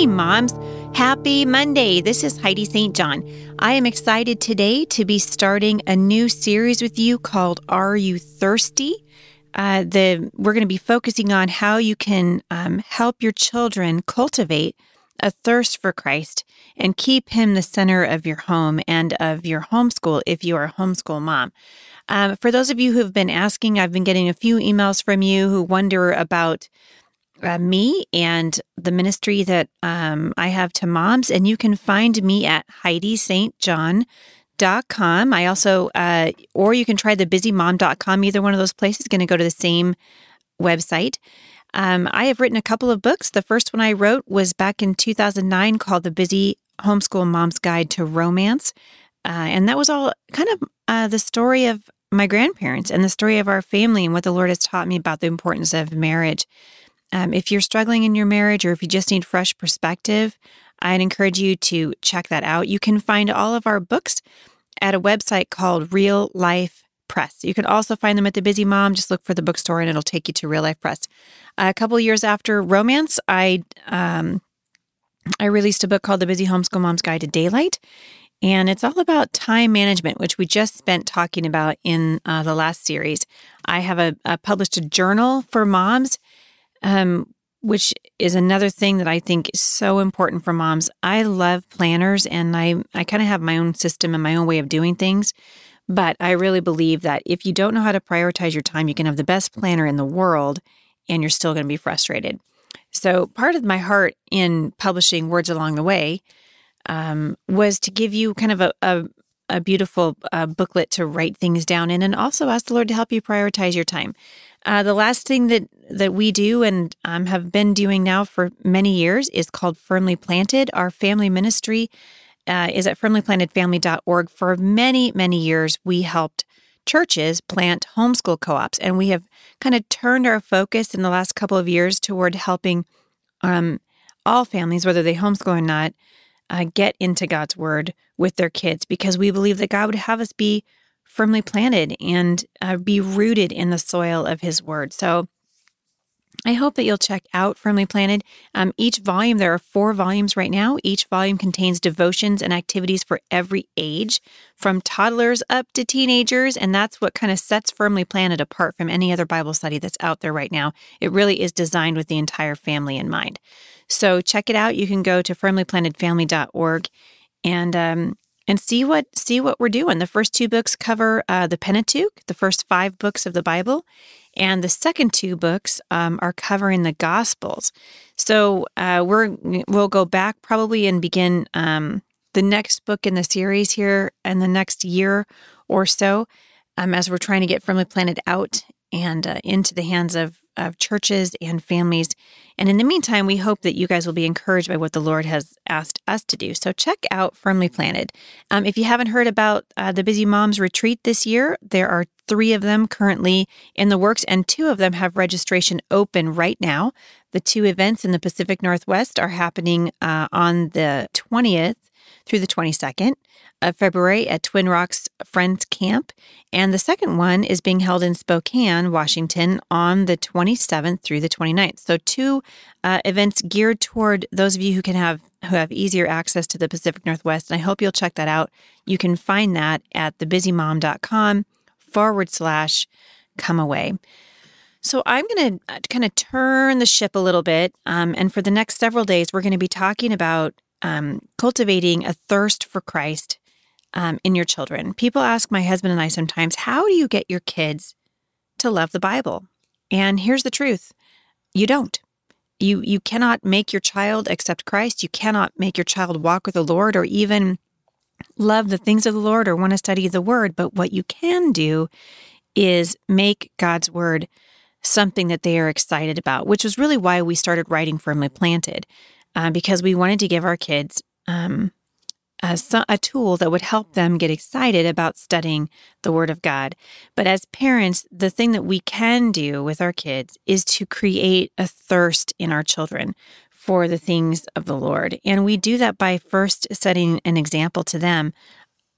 Hey, moms. Happy Monday. This is Heidi St. John. I am excited today to be starting a new series with you called Are You Thirsty? Uh, the We're going to be focusing on how you can um, help your children cultivate a thirst for Christ and keep Him the center of your home and of your homeschool if you are a homeschool mom. Um, for those of you who have been asking, I've been getting a few emails from you who wonder about uh, me and the ministry that um, I have to moms. And you can find me at HeidiSt.John.com. I also, uh, or you can try the busymom.com. Either one of those places is going to go to the same website. Um, I have written a couple of books. The first one I wrote was back in 2009 called The Busy Homeschool Mom's Guide to Romance. Uh, and that was all kind of uh, the story of my grandparents and the story of our family and what the Lord has taught me about the importance of marriage. Um, if you're struggling in your marriage or if you just need fresh perspective, I'd encourage you to check that out. You can find all of our books at a website called Real Life Press. You can also find them at the Busy Mom. Just look for the bookstore and it'll take you to Real Life Press. a couple years after Romance, I um, I released a book called The Busy Homeschool Mom's Guide to Daylight. And it's all about time management, which we just spent talking about in uh, the last series. I have a, a published a journal for moms um, which is another thing that I think is so important for moms. I love planners and I, I kind of have my own system and my own way of doing things. But I really believe that if you don't know how to prioritize your time, you can have the best planner in the world and you're still going to be frustrated. So, part of my heart in publishing Words Along the Way um, was to give you kind of a, a, a beautiful uh, booklet to write things down in and also ask the Lord to help you prioritize your time. Uh, the last thing that that we do and um, have been doing now for many years is called Firmly Planted. Our family ministry uh, is at firmlyplantedfamily.org. For many many years, we helped churches plant homeschool co-ops, and we have kind of turned our focus in the last couple of years toward helping um, all families, whether they homeschool or not, uh, get into God's Word with their kids because we believe that God would have us be firmly planted and uh, be rooted in the soil of His Word. So I hope that you'll check out Firmly Planted. Um, each volume, there are four volumes right now. Each volume contains devotions and activities for every age, from toddlers up to teenagers. And that's what kind of sets Firmly Planted apart from any other Bible study that's out there right now. It really is designed with the entire family in mind. So check it out. You can go to firmlyplantedfamily.org and um, and see what see what we're doing. The first two books cover uh, the Pentateuch, the first five books of the Bible, and the second two books um, are covering the Gospels. So uh, we're we'll go back probably and begin um, the next book in the series here in the next year or so, um, as we're trying to get Firmly Planted out and uh, into the hands of of churches and families. And in the meantime, we hope that you guys will be encouraged by what the Lord has asked us to do. So check out Firmly Planted. Um, if you haven't heard about uh, the Busy Moms Retreat this year, there are three of them currently in the works, and two of them have registration open right now. The two events in the Pacific Northwest are happening uh, on the 20th through the 22nd of February at Twin Rocks Friends Camp. And the second one is being held in Spokane, Washington on the 27th through the 29th. So, two uh, events geared toward those of you who can have who have easier access to the Pacific Northwest. And I hope you'll check that out. You can find that at thebusymom.com forward slash come away. So I'm going to uh, kind of turn the ship a little bit. Um, and for the next several days, we're going to be talking about um, cultivating a thirst for Christ um, in your children. People ask my husband and I sometimes, how do you get your kids to love the Bible? And here's the truth you don't. You you cannot make your child accept Christ. You cannot make your child walk with the Lord or even love the things of the Lord or want to study the word, but what you can do is make God's word something that they are excited about, which was really why we started writing Firmly Planted, uh, because we wanted to give our kids um, a, a tool that would help them get excited about studying the Word of God. But as parents, the thing that we can do with our kids is to create a thirst in our children for the things of the Lord. And we do that by first setting an example to them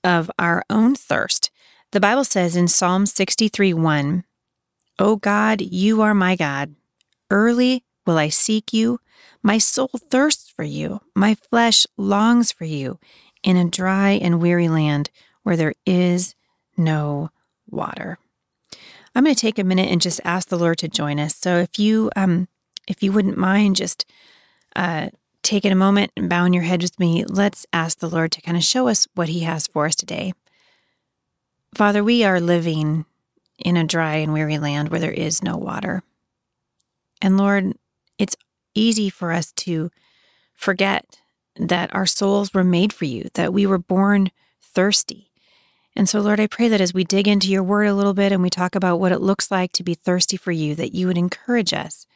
of our own thirst. The Bible says in Psalm 63 1, O God, you are my God. Early will I seek you. My soul thirsts for you. My flesh longs for you in a dry and weary land where there is no water. I'm going to take a minute and just ask the Lord to join us. So if you um if you wouldn't mind just uh taking a moment and bowing your head with me, let's ask the Lord to kind of show us what he has for us today. Father, we are living in a dry and weary land where there is no water. And Lord, it's easy for us to forget that our souls were made for you, that we were born thirsty. And so, Lord, I pray that as we dig into your word a little bit and we talk about what it looks like to be thirsty for you, that you would encourage us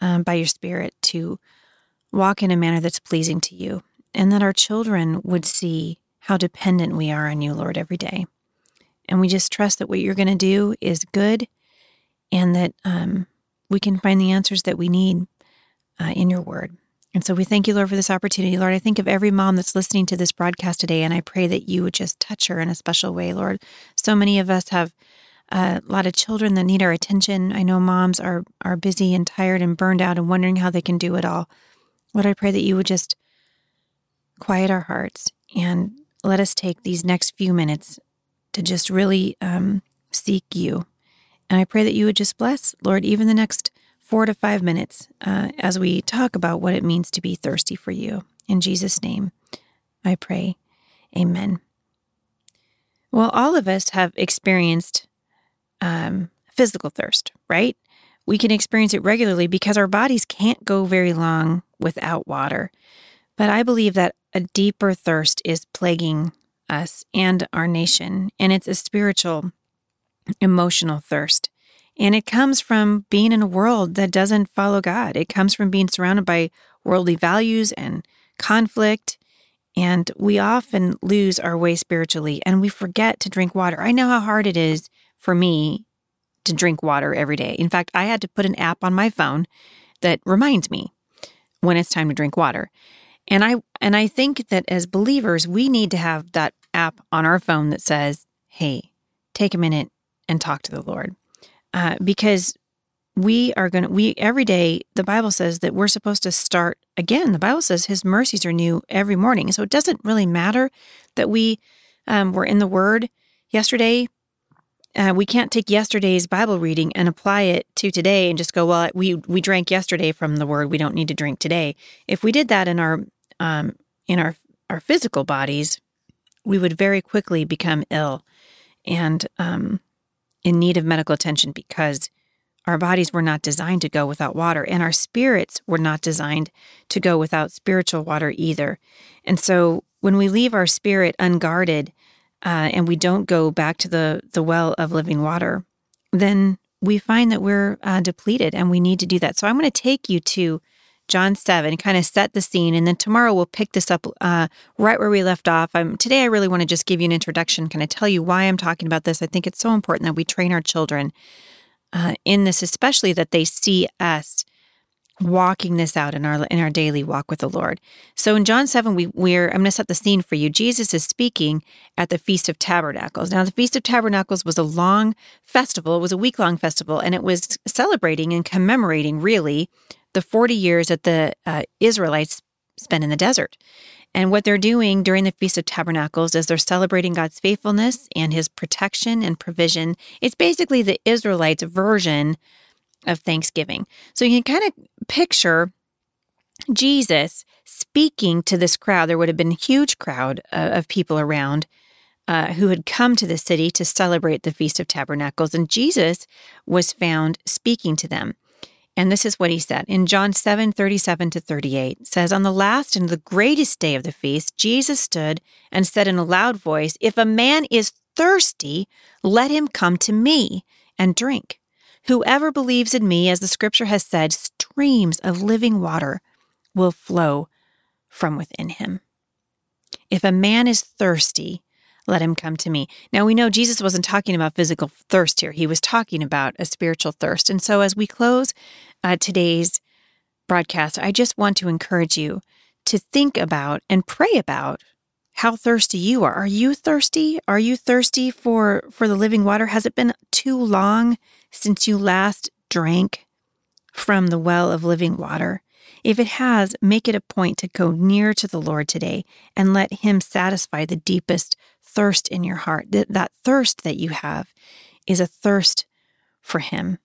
um, by your Spirit to walk in a manner that's pleasing to you, and that our children would see how dependent we are on you, Lord, every day. And we just trust that what you're going to do is good and that um, we can find the answers that we need uh, in your word. And so we thank you, Lord, for this opportunity. Lord, I think of every mom that's listening to this broadcast today, and I pray that you would just touch her in a special way, Lord. So many of us have uh, a lot of children that need our attention. I know moms are are busy and tired and burned out and wondering how they can do it all. Lord, I pray that you would just quiet our hearts and let us take these next few minutes to just really um, seek you. And I pray that you would just bless, Lord, even the next four to five minutes uh, as we talk about what it means to be thirsty for you. In Jesus' name, I pray. Amen. Well, all of us have experienced um, physical thirst, right? We can experience it regularly because our bodies can't go very long without water. But I believe that a deeper thirst is plaguing us and our nation, and it's a spiritual, emotional thirst. And it comes from being in a world that doesn't follow God. It comes from being surrounded by worldly values and conflict. And we often lose our way spiritually and we forget to drink water. I know how hard it is for me to drink water every day. In fact, I had to put an app on my phone that reminds me when it's time to drink water. And I and I think that as believers, we need to have that app on our phone that says, "Hey, take a minute and talk to the Lord." uh, because we are going to, we every day, the Bible says that we're supposed to start again. The Bible says his mercies are new every morning. So it doesn't really matter that we um, were in the Word yesterday. Uh, we can't take yesterday's Bible reading and apply it to today and just go, well, we we drank yesterday from the Word. We don't need to drink today. If we did that in our um, in our our physical bodies, we would very quickly become ill, and um, in need of medical attention because our bodies were not designed to go without water, and our spirits were not designed to go without spiritual water either. And so, when we leave our spirit unguarded uh, and we don't go back to the, the well of living water, then we find that we're uh, depleted and we need to do that. So, I'm going to take you to John 7, kind of set the scene. And then tomorrow we'll pick this up uh, right where we left off. Today, I really want to just give you an introduction, kind of tell you why I'm talking about this. I think it's so important that we train our children uh, in this, especially that they see us walking this out in our in our daily walk with the Lord. So in John 7 we we're I'm going to set the scene for you. Jesus is speaking at the Feast of Tabernacles. Now the Feast of Tabernacles was a long festival, it was a week-long festival and it was celebrating and commemorating really the 40 years that the uh, Israelites spent in the desert. And what they're doing during the Feast of Tabernacles is they're celebrating God's faithfulness and his protection and provision. It's basically the Israelites' version of Thanksgiving. So you can kind of picture Jesus speaking to this crowd. There would have been a huge crowd uh, of people around uh, who had come to the city to celebrate the Feast of Tabernacles, and Jesus was found speaking to them. And this is what he said in John 7 37 to 38 says, On the last and the greatest day of the feast, Jesus stood and said in a loud voice, If a man is thirsty, let him come to me and drink. Whoever believes in me, as the scripture has said, streams of living water will flow from within him. If a man is thirsty, let him come to me. Now we know Jesus wasn't talking about physical thirst here. He was talking about a spiritual thirst. And so as we close uh, today's broadcast, I just want to encourage you to think about and pray about how thirsty you are. Are you thirsty? Are you thirsty for for the living water? Has it been too long since you last drank from the well of living water? If it has, make it a point to go near to the Lord today and let him satisfy the deepest thirst in your heart. That, that thirst that you have is a thirst for Him.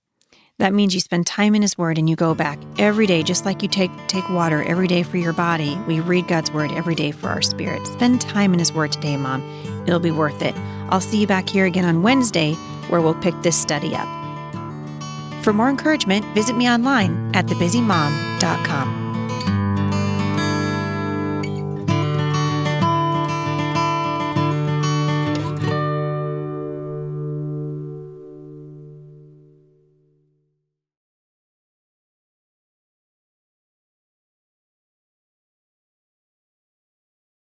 That means you spend time in His Word and you go back every day, just like you take take water every day for your body. We read God's Word every day for our spirit. Spend time in His Word today, Mom. It'll be worth it. I'll see you back here again on Wednesday, where we'll pick this study up. For more encouragement, visit me online at thebusymom.com.